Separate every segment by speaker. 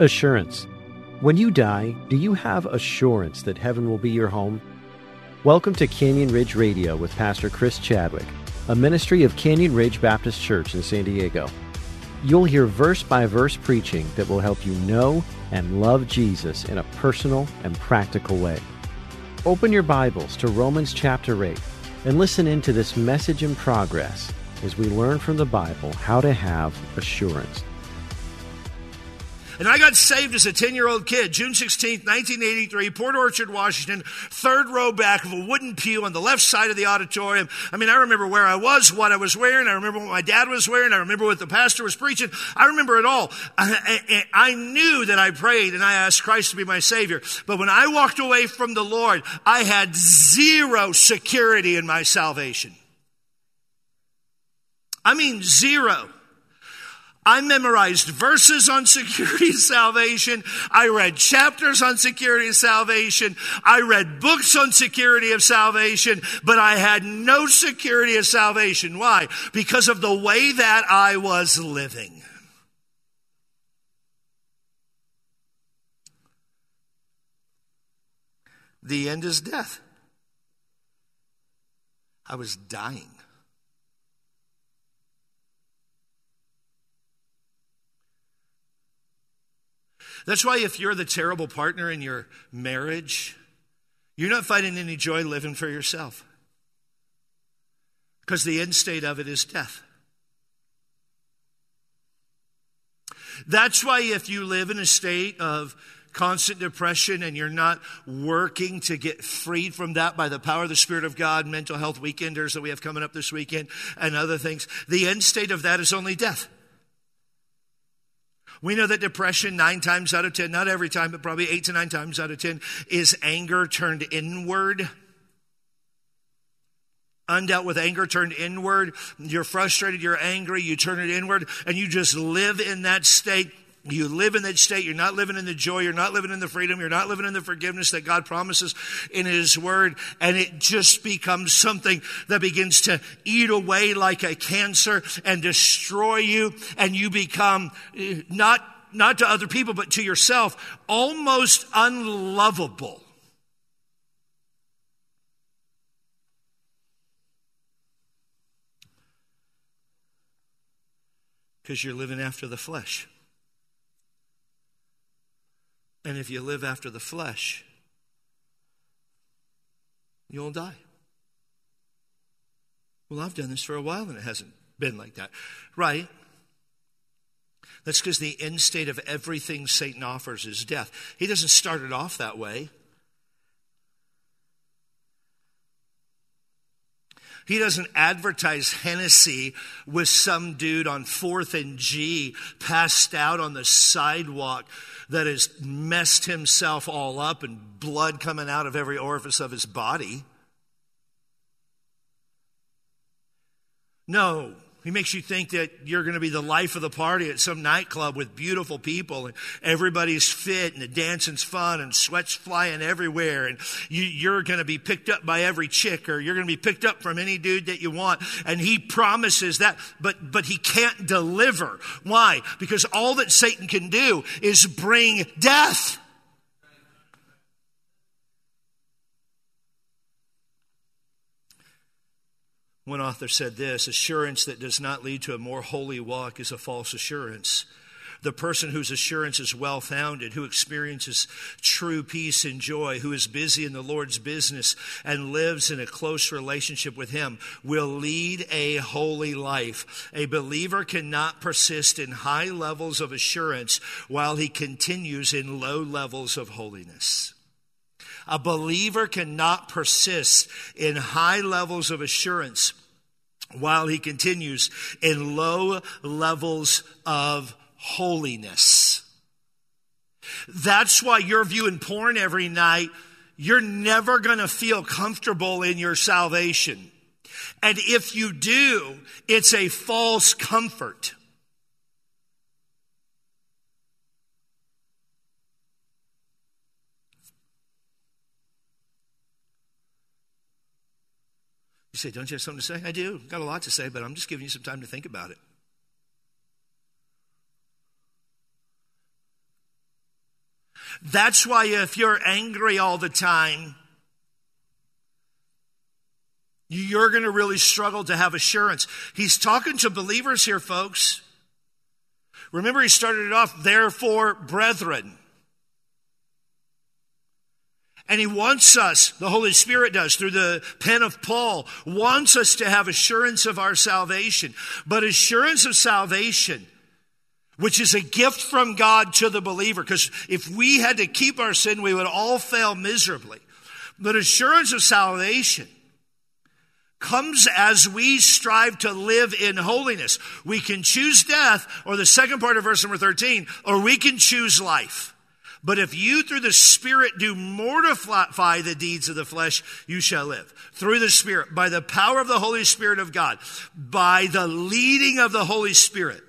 Speaker 1: Assurance. When you die, do you have assurance that heaven will be your home? Welcome to Canyon Ridge Radio with Pastor Chris Chadwick, a ministry of Canyon Ridge Baptist Church in San Diego. You'll hear verse by verse preaching that will help you know and love Jesus in a personal and practical way. Open your Bibles to Romans chapter 8 and listen into this message in progress as we learn from the Bible how to have assurance.
Speaker 2: And I got saved as a 10 year old kid, June 16th, 1983, Port Orchard, Washington, third row back of a wooden pew on the left side of the auditorium. I mean, I remember where I was, what I was wearing. I remember what my dad was wearing. I remember what the pastor was preaching. I remember it all. I, I, I knew that I prayed and I asked Christ to be my Savior. But when I walked away from the Lord, I had zero security in my salvation. I mean, zero. I memorized verses on security salvation. I read chapters on security of salvation. I read books on security of salvation, but I had no security of salvation. Why? Because of the way that I was living. The end is death. I was dying. That's why if you're the terrible partner in your marriage, you're not finding any joy living for yourself. Because the end state of it is death. That's why if you live in a state of constant depression and you're not working to get freed from that by the power of the Spirit of God, mental health weekenders that we have coming up this weekend, and other things, the end state of that is only death. We know that depression, nine times out of ten, not every time, but probably eight to nine times out of ten, is anger turned inward. Undealt with anger turned inward. You're frustrated, you're angry, you turn it inward, and you just live in that state. You live in that state. You're not living in the joy. You're not living in the freedom. You're not living in the forgiveness that God promises in His Word. And it just becomes something that begins to eat away like a cancer and destroy you. And you become eh, not, not to other people, but to yourself, almost unlovable. Because you're living after the flesh. And if you live after the flesh, you'll die. Well, I've done this for a while and it hasn't been like that. Right. That's because the end state of everything Satan offers is death. He doesn't start it off that way. He doesn't advertise Hennessy with some dude on 4th and G passed out on the sidewalk that has messed himself all up and blood coming out of every orifice of his body. No, he makes you think that you're going to be the life of the party at some nightclub with beautiful people and everybody's fit and the dancing's fun and sweat's flying everywhere and you, are going to be picked up by every chick or you're going to be picked up from any dude that you want. And he promises that, but, but he can't deliver. Why? Because all that Satan can do is bring death. One author said this assurance that does not lead to a more holy walk is a false assurance. The person whose assurance is well founded, who experiences true peace and joy, who is busy in the Lord's business and lives in a close relationship with Him, will lead a holy life. A believer cannot persist in high levels of assurance while he continues in low levels of holiness. A believer cannot persist in high levels of assurance while he continues in low levels of holiness. That's why you're viewing porn every night. You're never going to feel comfortable in your salvation. And if you do, it's a false comfort. Say, Don't you have something to say? I do. Got a lot to say, but I'm just giving you some time to think about it. That's why if you're angry all the time, you're going to really struggle to have assurance. He's talking to believers here, folks. Remember, he started it off, therefore, brethren. And he wants us, the Holy Spirit does, through the pen of Paul, wants us to have assurance of our salvation. But assurance of salvation, which is a gift from God to the believer, because if we had to keep our sin, we would all fail miserably. But assurance of salvation comes as we strive to live in holiness. We can choose death, or the second part of verse number 13, or we can choose life. But if you through the Spirit do mortify the deeds of the flesh, you shall live. Through the Spirit, by the power of the Holy Spirit of God, by the leading of the Holy Spirit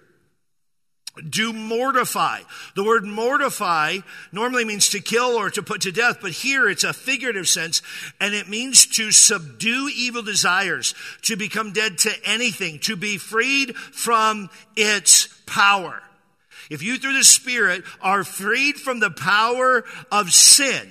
Speaker 2: do mortify. The word mortify normally means to kill or to put to death, but here it's a figurative sense, and it means to subdue evil desires, to become dead to anything, to be freed from its power. If you through the Spirit are freed from the power of sin,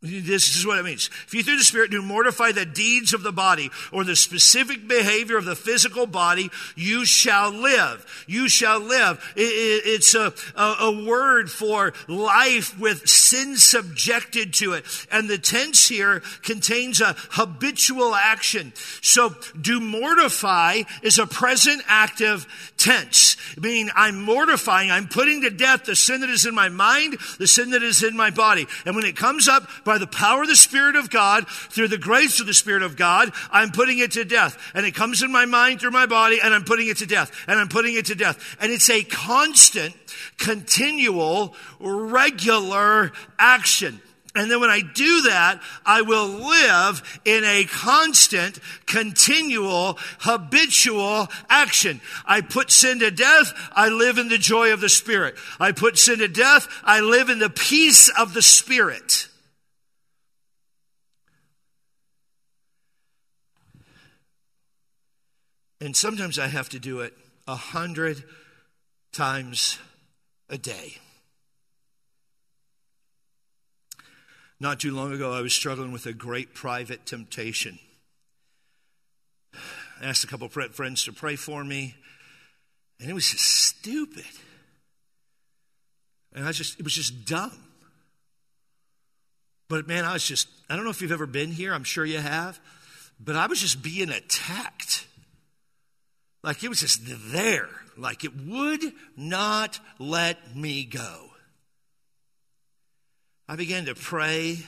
Speaker 2: this is what it means. If you through the Spirit do mortify the deeds of the body or the specific behavior of the physical body, you shall live. You shall live. It's a, a, word for life with sin subjected to it. And the tense here contains a habitual action. So do mortify is a present active tense, meaning I'm mortifying, I'm putting to death the sin that is in my mind, the sin that is in my body. And when it comes up, by the power of the Spirit of God, through the grace of the Spirit of God, I'm putting it to death. And it comes in my mind through my body, and I'm putting it to death. And I'm putting it to death. And it's a constant, continual, regular action. And then when I do that, I will live in a constant, continual, habitual action. I put sin to death, I live in the joy of the Spirit. I put sin to death, I live in the peace of the Spirit. And sometimes I have to do it a hundred times a day. Not too long ago, I was struggling with a great private temptation. I asked a couple friends to pray for me, and it was just stupid. And I just, it was just dumb. But man, I was just, I don't know if you've ever been here, I'm sure you have, but I was just being attacked like it was just there. Like it would not let me go. I began to pray.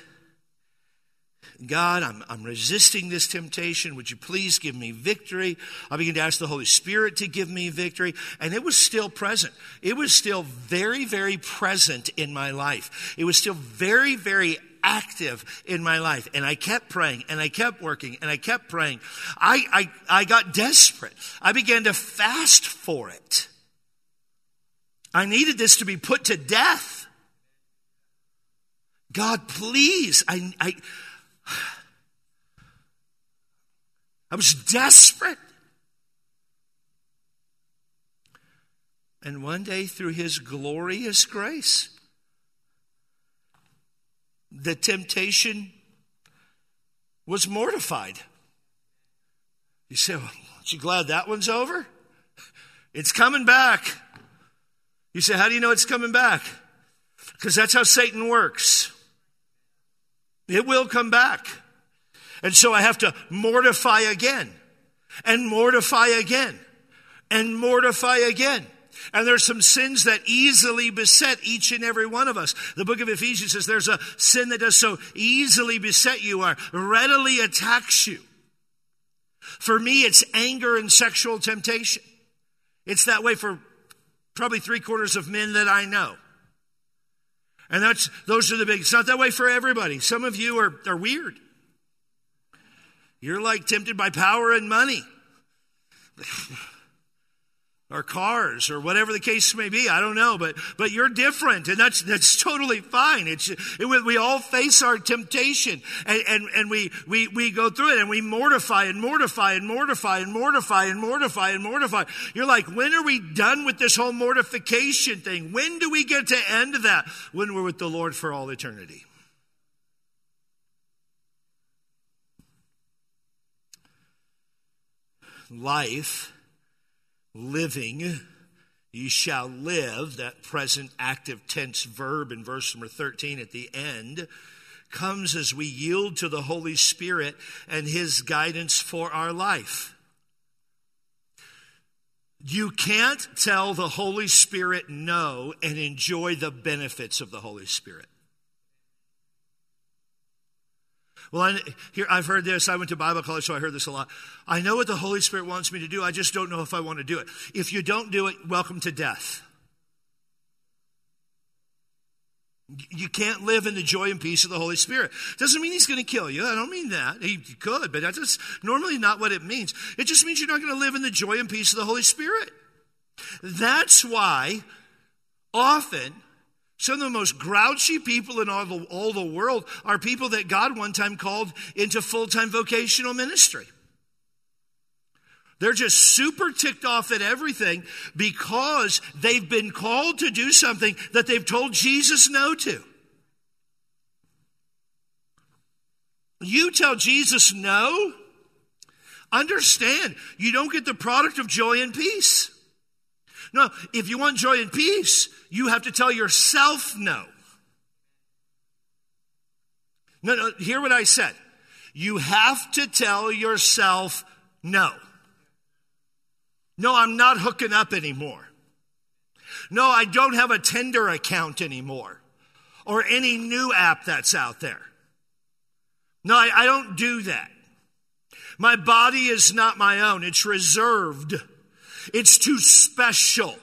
Speaker 2: God, I'm, I'm resisting this temptation. Would you please give me victory? I began to ask the Holy Spirit to give me victory. And it was still present. It was still very, very present in my life. It was still very, very active in my life. And I kept praying and I kept working and I kept praying. I, I, I got desperate. I began to fast for it. I needed this to be put to death. God, please. I, I, I was desperate. And one day, through His glorious grace, the temptation was mortified. You say, well, aren't you glad that one's over? It's coming back. You say, how do you know it's coming back? Because that's how Satan works. It will come back. And so I have to mortify again and mortify again and mortify again. And there's some sins that easily beset each and every one of us. The book of Ephesians says there's a sin that does so easily beset you or readily attacks you. For me, it's anger and sexual temptation. It's that way for probably three quarters of men that I know. And that's those are the big. It's not that way for everybody. Some of you are, are weird. You're like tempted by power and money. or cars or whatever the case may be. I don't know, but but you're different, and that's that's totally fine. It's it, we all face our temptation, and, and and we we we go through it, and we mortify and mortify and mortify and mortify and mortify and mortify. You're like, when are we done with this whole mortification thing? When do we get to end that? When we're with the Lord for all eternity. Life living, ye shall live, that present active tense verb in verse number 13 at the end, comes as we yield to the Holy Spirit and His guidance for our life. You can't tell the Holy Spirit no and enjoy the benefits of the Holy Spirit. Well, I, here I've heard this. I went to Bible college, so I heard this a lot. I know what the Holy Spirit wants me to do. I just don't know if I want to do it. If you don't do it, welcome to death. You can't live in the joy and peace of the Holy Spirit. Doesn't mean He's going to kill you. I don't mean that. He could, but that's normally not what it means. It just means you're not going to live in the joy and peace of the Holy Spirit. That's why often some of the most grouchy people in all the, all the world are people that God one time called into full time vocational ministry. They're just super ticked off at everything because they've been called to do something that they've told Jesus no to. You tell Jesus no, understand, you don't get the product of joy and peace. No, if you want joy and peace, you have to tell yourself no. No, no, hear what I said. You have to tell yourself no. No, I'm not hooking up anymore. No, I don't have a Tinder account anymore or any new app that's out there. No, I, I don't do that. My body is not my own. It's reserved. It's too special.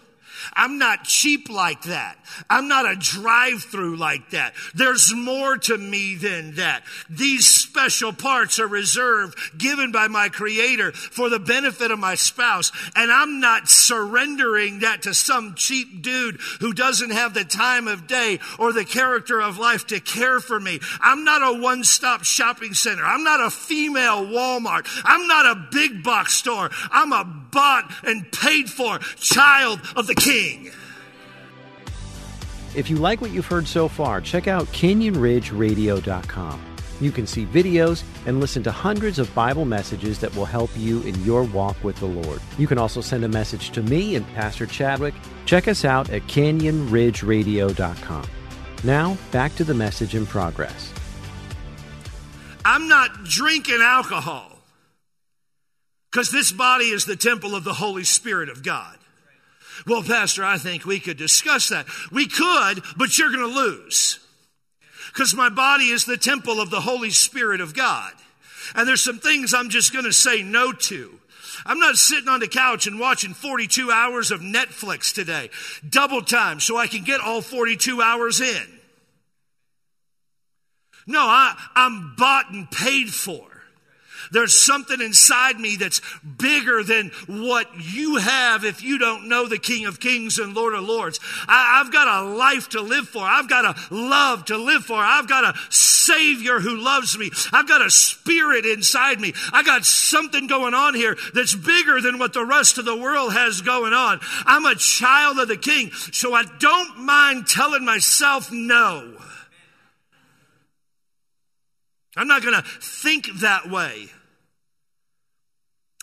Speaker 2: I'm not cheap like that. I'm not a drive through like that. There's more to me than that. These special parts are reserved, given by my creator for the benefit of my spouse. And I'm not surrendering that to some cheap dude who doesn't have the time of day or the character of life to care for me. I'm not a one stop shopping center. I'm not a female Walmart. I'm not a big box store. I'm a bought and paid for child of the king.
Speaker 1: If you like what you've heard so far, check out CanyonRidgeRadio.com. You can see videos and listen to hundreds of Bible messages that will help you in your walk with the Lord. You can also send a message to me and Pastor Chadwick. Check us out at CanyonRidgeRadio.com. Now, back to the message in progress.
Speaker 2: I'm not drinking alcohol because this body is the temple of the Holy Spirit of God. Well, Pastor, I think we could discuss that. We could, but you're going to lose. Because my body is the temple of the Holy Spirit of God. And there's some things I'm just going to say no to. I'm not sitting on the couch and watching 42 hours of Netflix today, double time, so I can get all 42 hours in. No, I, I'm bought and paid for. There's something inside me that's bigger than what you have if you don't know the King of Kings and Lord of Lords. I, have got a life to live for. I've got a love to live for. I've got a Savior who loves me. I've got a spirit inside me. I got something going on here that's bigger than what the rest of the world has going on. I'm a child of the King, so I don't mind telling myself no. I'm not going to think that way.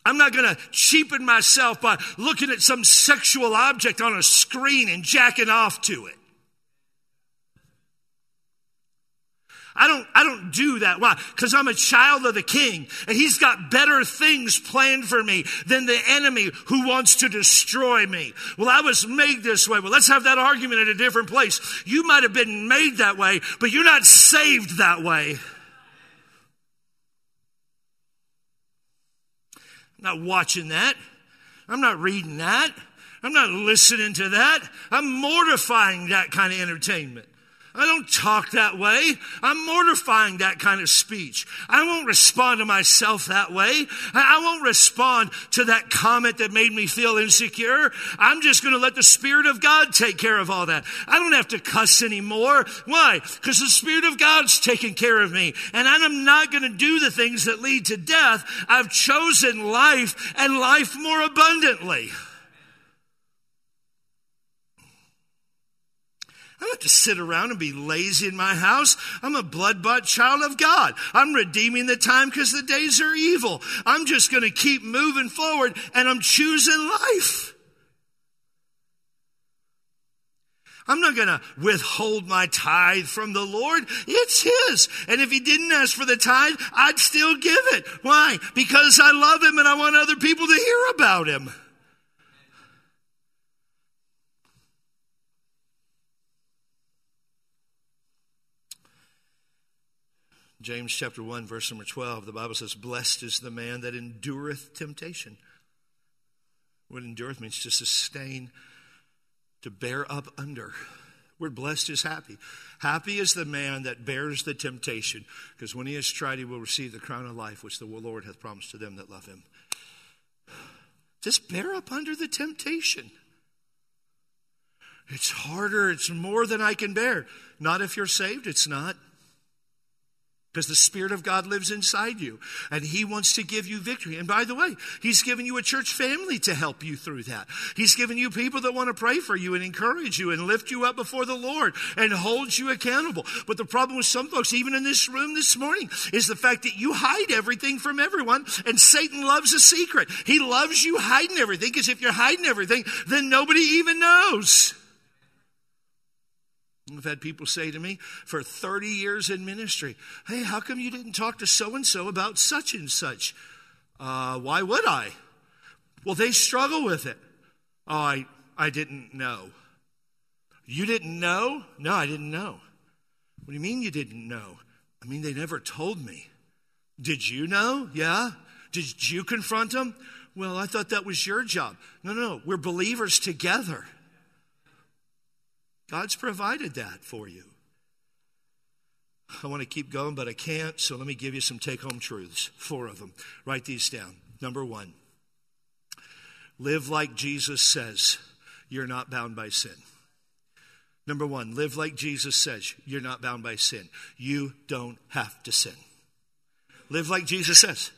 Speaker 2: I'm not going to cheapen myself by looking at some sexual object on a screen and jacking off to it. I don't, I don't do that. Why? Because I'm a child of the king and he's got better things planned for me than the enemy who wants to destroy me. Well, I was made this way. Well, let's have that argument at a different place. You might have been made that way, but you're not saved that way. Not watching that. I'm not reading that. I'm not listening to that. I'm mortifying that kind of entertainment. I don't talk that way. I'm mortifying that kind of speech. I won't respond to myself that way. I won't respond to that comment that made me feel insecure. I'm just going to let the Spirit of God take care of all that. I don't have to cuss anymore. Why? Because the Spirit of God's taking care of me. And I'm not going to do the things that lead to death. I've chosen life and life more abundantly. I don't have to sit around and be lazy in my house. I'm a blood bought child of God. I'm redeeming the time because the days are evil. I'm just going to keep moving forward and I'm choosing life. I'm not going to withhold my tithe from the Lord. It's His. And if He didn't ask for the tithe, I'd still give it. Why? Because I love Him and I want other people to hear about Him. James chapter 1, verse number 12, the Bible says, Blessed is the man that endureth temptation. What endureth means to sustain, to bear up under. Word blessed is happy. Happy is the man that bears the temptation, because when he is tried, he will receive the crown of life, which the Lord hath promised to them that love him. Just bear up under the temptation. It's harder, it's more than I can bear. Not if you're saved, it's not because the Spirit of God lives inside you and He wants to give you victory. And by the way, He's given you a church family to help you through that. He's given you people that want to pray for you and encourage you and lift you up before the Lord and hold you accountable. But the problem with some folks, even in this room this morning, is the fact that you hide everything from everyone and Satan loves a secret. He loves you hiding everything because if you're hiding everything, then nobody even knows. I've had people say to me for 30 years in ministry, Hey, how come you didn't talk to so and so about such and such? Uh, why would I? Well, they struggle with it. Oh, I, I didn't know. You didn't know? No, I didn't know. What do you mean you didn't know? I mean, they never told me. Did you know? Yeah. Did you confront them? Well, I thought that was your job. No, no, we're believers together. God's provided that for you. I want to keep going, but I can't, so let me give you some take home truths. Four of them. Write these down. Number one live like Jesus says, you're not bound by sin. Number one, live like Jesus says, you're not bound by sin. You don't have to sin. Live like Jesus says.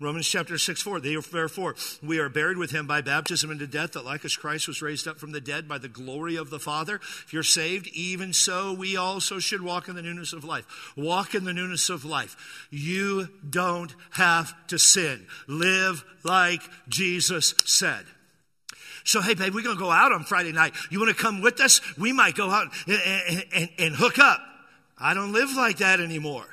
Speaker 2: Romans chapter 6, 4. Therefore, we are buried with him by baptism into death, that like as Christ was raised up from the dead by the glory of the Father. If you're saved, even so we also should walk in the newness of life. Walk in the newness of life. You don't have to sin. Live like Jesus said. So, hey, babe, we're going to go out on Friday night. You want to come with us? We might go out and, and, and, and hook up. I don't live like that anymore.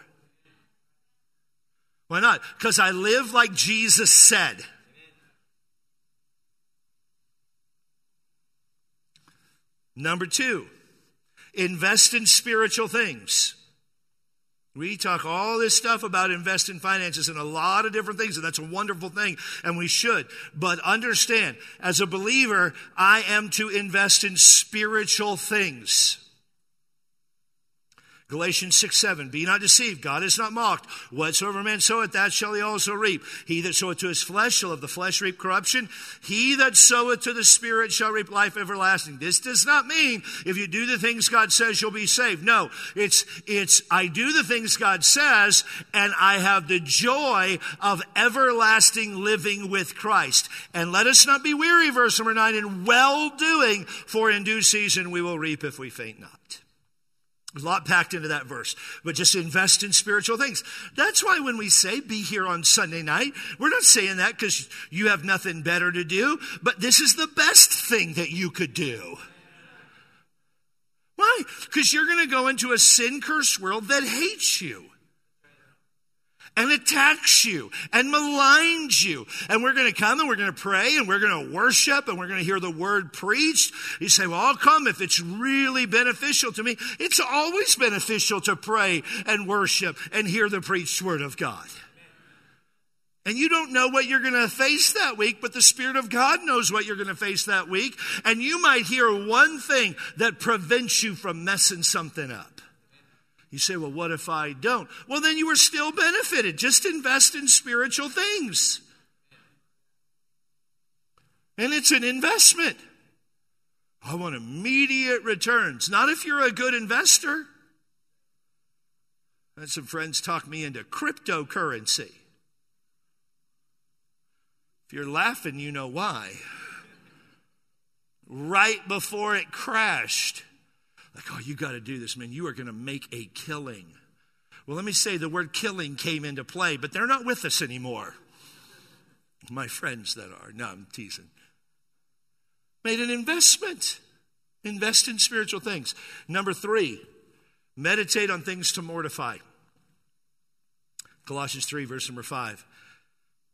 Speaker 2: Why not? Because I live like Jesus said. Number two, invest in spiritual things. We talk all this stuff about invest in finances and a lot of different things, and that's a wonderful thing, and we should. But understand, as a believer, I am to invest in spiritual things. Galatians 6 7. Be not deceived. God is not mocked. Whatsoever man soweth, that shall he also reap. He that soweth to his flesh shall of the flesh reap corruption. He that soweth to the Spirit shall reap life everlasting. This does not mean if you do the things God says, you'll be saved. No, it's, it's, I do the things God says, and I have the joy of everlasting living with Christ. And let us not be weary, verse number 9, in well doing, for in due season we will reap if we faint not. There's a lot packed into that verse, but just invest in spiritual things. That's why when we say be here on Sunday night, we're not saying that because you have nothing better to do, but this is the best thing that you could do. Why? Because you're going to go into a sin cursed world that hates you and attacks you and maligns you. And we're going to come and we're going to pray and we're going to worship and we're going to hear the word preached. You say, well, I'll come if it's really beneficial to me. It's always beneficial to pray and worship and hear the preached word of God. And you don't know what you're going to face that week, but the Spirit of God knows what you're going to face that week. And you might hear one thing that prevents you from messing something up. You say, well, what if I don't? Well, then you are still benefited. Just invest in spiritual things. And it's an investment. I want immediate returns. Not if you're a good investor. I had some friends talk me into cryptocurrency. If you're laughing, you know why. Right before it crashed, like, oh, you got to do this, man. You are going to make a killing. Well, let me say the word killing came into play, but they're not with us anymore. My friends that are. No, I'm teasing. Made an investment. Invest in spiritual things. Number three, meditate on things to mortify. Colossians 3, verse number 5.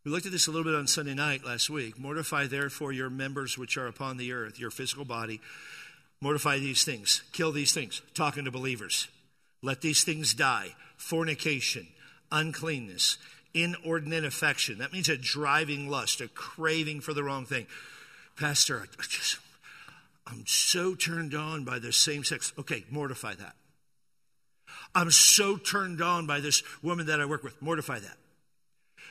Speaker 2: We looked at this a little bit on Sunday night last week. Mortify therefore your members which are upon the earth, your physical body. Mortify these things, kill these things. Talking to believers. Let these things die fornication, uncleanness, inordinate affection. That means a driving lust, a craving for the wrong thing. Pastor, I just, I'm so turned on by the same sex. Okay, mortify that. I'm so turned on by this woman that I work with. Mortify that.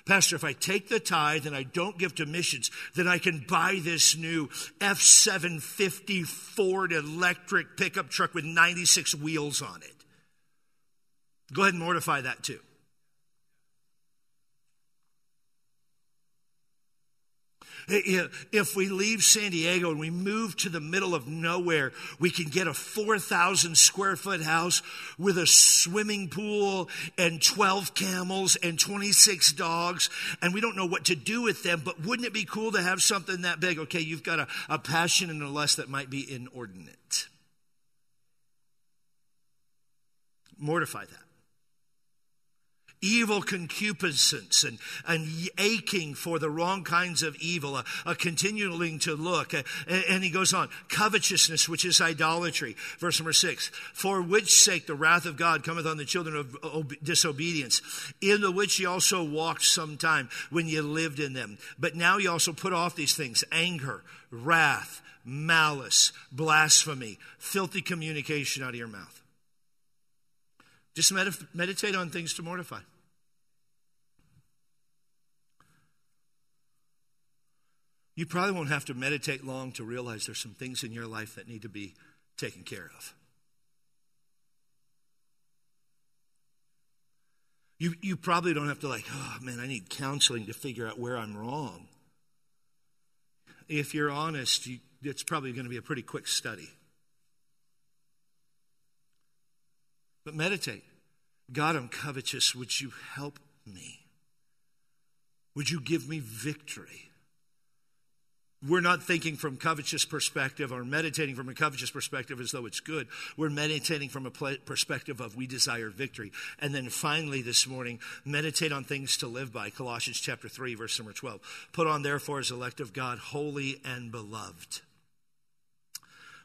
Speaker 2: Pastor, if I take the tithe and I don't give to missions, then I can buy this new F 750 Ford electric pickup truck with 96 wheels on it. Go ahead and mortify that too. If we leave San Diego and we move to the middle of nowhere, we can get a 4,000 square foot house with a swimming pool and 12 camels and 26 dogs, and we don't know what to do with them, but wouldn't it be cool to have something that big? Okay, you've got a, a passion and a lust that might be inordinate. Mortify that evil concupiscence and, and aching for the wrong kinds of evil, a, a continuing to look. and, and he goes on, covetousness, which is idolatry. Verse number six, for which sake the wrath of God cometh on the children of ob- disobedience, in the which ye also walked sometime when ye lived in them. But now ye also put off these things, anger, wrath, malice, blasphemy, filthy communication out of your mouth. Just meditate on things to mortify. You probably won't have to meditate long to realize there's some things in your life that need to be taken care of. You, you probably don't have to, like, oh man, I need counseling to figure out where I'm wrong. If you're honest, you, it's probably going to be a pretty quick study. But meditate. God, I'm covetous. Would you help me? Would you give me victory? We're not thinking from covetous perspective or meditating from a covetous perspective as though it's good. We're meditating from a perspective of we desire victory. And then finally this morning, meditate on things to live by. Colossians chapter 3 verse number 12. Put on therefore as elect of God, holy and beloved.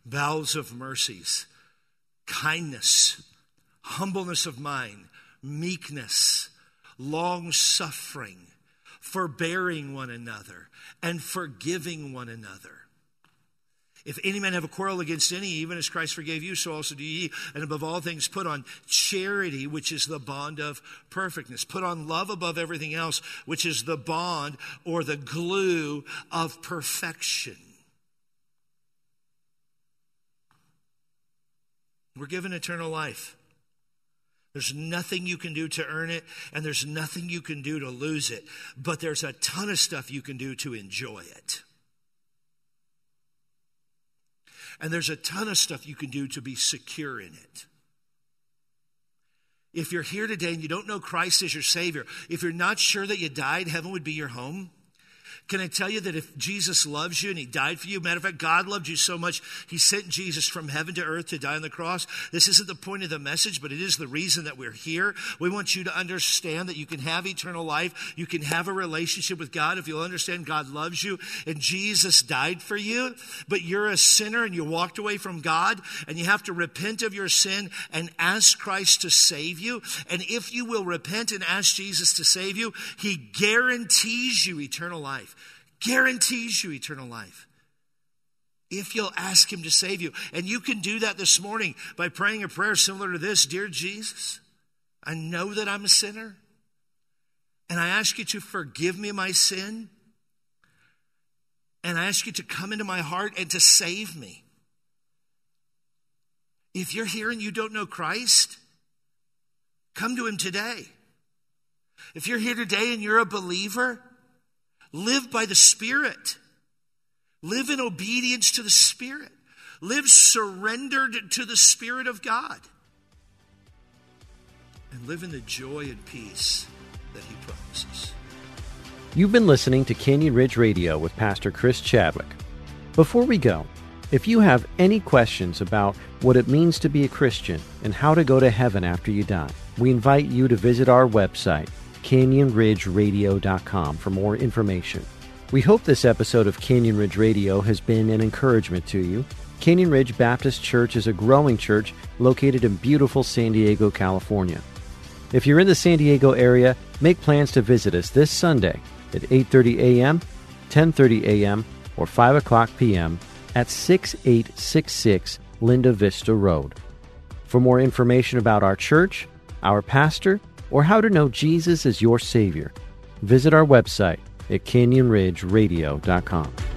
Speaker 2: Bowels of mercies, kindness, humbleness of mind, meekness, long suffering, forbearing one another and forgiving one another. If any man have a quarrel against any, even as Christ forgave you, so also do ye. And above all things, put on charity, which is the bond of perfectness. Put on love above everything else, which is the bond or the glue of perfection. We're given eternal life. There's nothing you can do to earn it, and there's nothing you can do to lose it. But there's a ton of stuff you can do to enjoy it. And there's a ton of stuff you can do to be secure in it. If you're here today and you don't know Christ as your Savior, if you're not sure that you died, heaven would be your home, Can I tell you that if Jesus loves you and he died for you, matter of fact, God loved you so much, he sent Jesus from heaven to earth to die on the cross. This isn't the point of the message, but it is the reason that we're here. We want you to understand that you can have eternal life. You can have a relationship with God if you'll understand God loves you and Jesus died for you, but you're a sinner and you walked away from God and you have to repent of your sin and ask Christ to save you. And if you will repent and ask Jesus to save you, he guarantees you eternal life guarantees you eternal life. If you'll ask Him to save you. And you can do that this morning by praying a prayer similar to this Dear Jesus, I know that I'm a sinner, and I ask you to forgive me my sin, and I ask you to come into my heart and to save me. If you're here and you don't know Christ, come to Him today. If you're here today and you're a believer, Live by the Spirit. Live in obedience to the Spirit. Live surrendered to the Spirit of God. And live in the joy and peace that He promises.
Speaker 1: You've been listening to Canyon Ridge Radio with Pastor Chris Chadwick. Before we go, if you have any questions about what it means to be a Christian and how to go to heaven after you die, we invite you to visit our website canyonridgeradio.com for more information. We hope this episode of Canyon Ridge Radio has been an encouragement to you. Canyon Ridge Baptist Church is a growing church located in beautiful San Diego, California. If you're in the San Diego area, make plans to visit us this Sunday at 8:30 a.m., 10:30 a.m., or 5 o'clock p.m. at 6866 Linda Vista Road. For more information about our church, our pastor, or how to know Jesus as your Savior, visit our website at canyonridgeradio.com.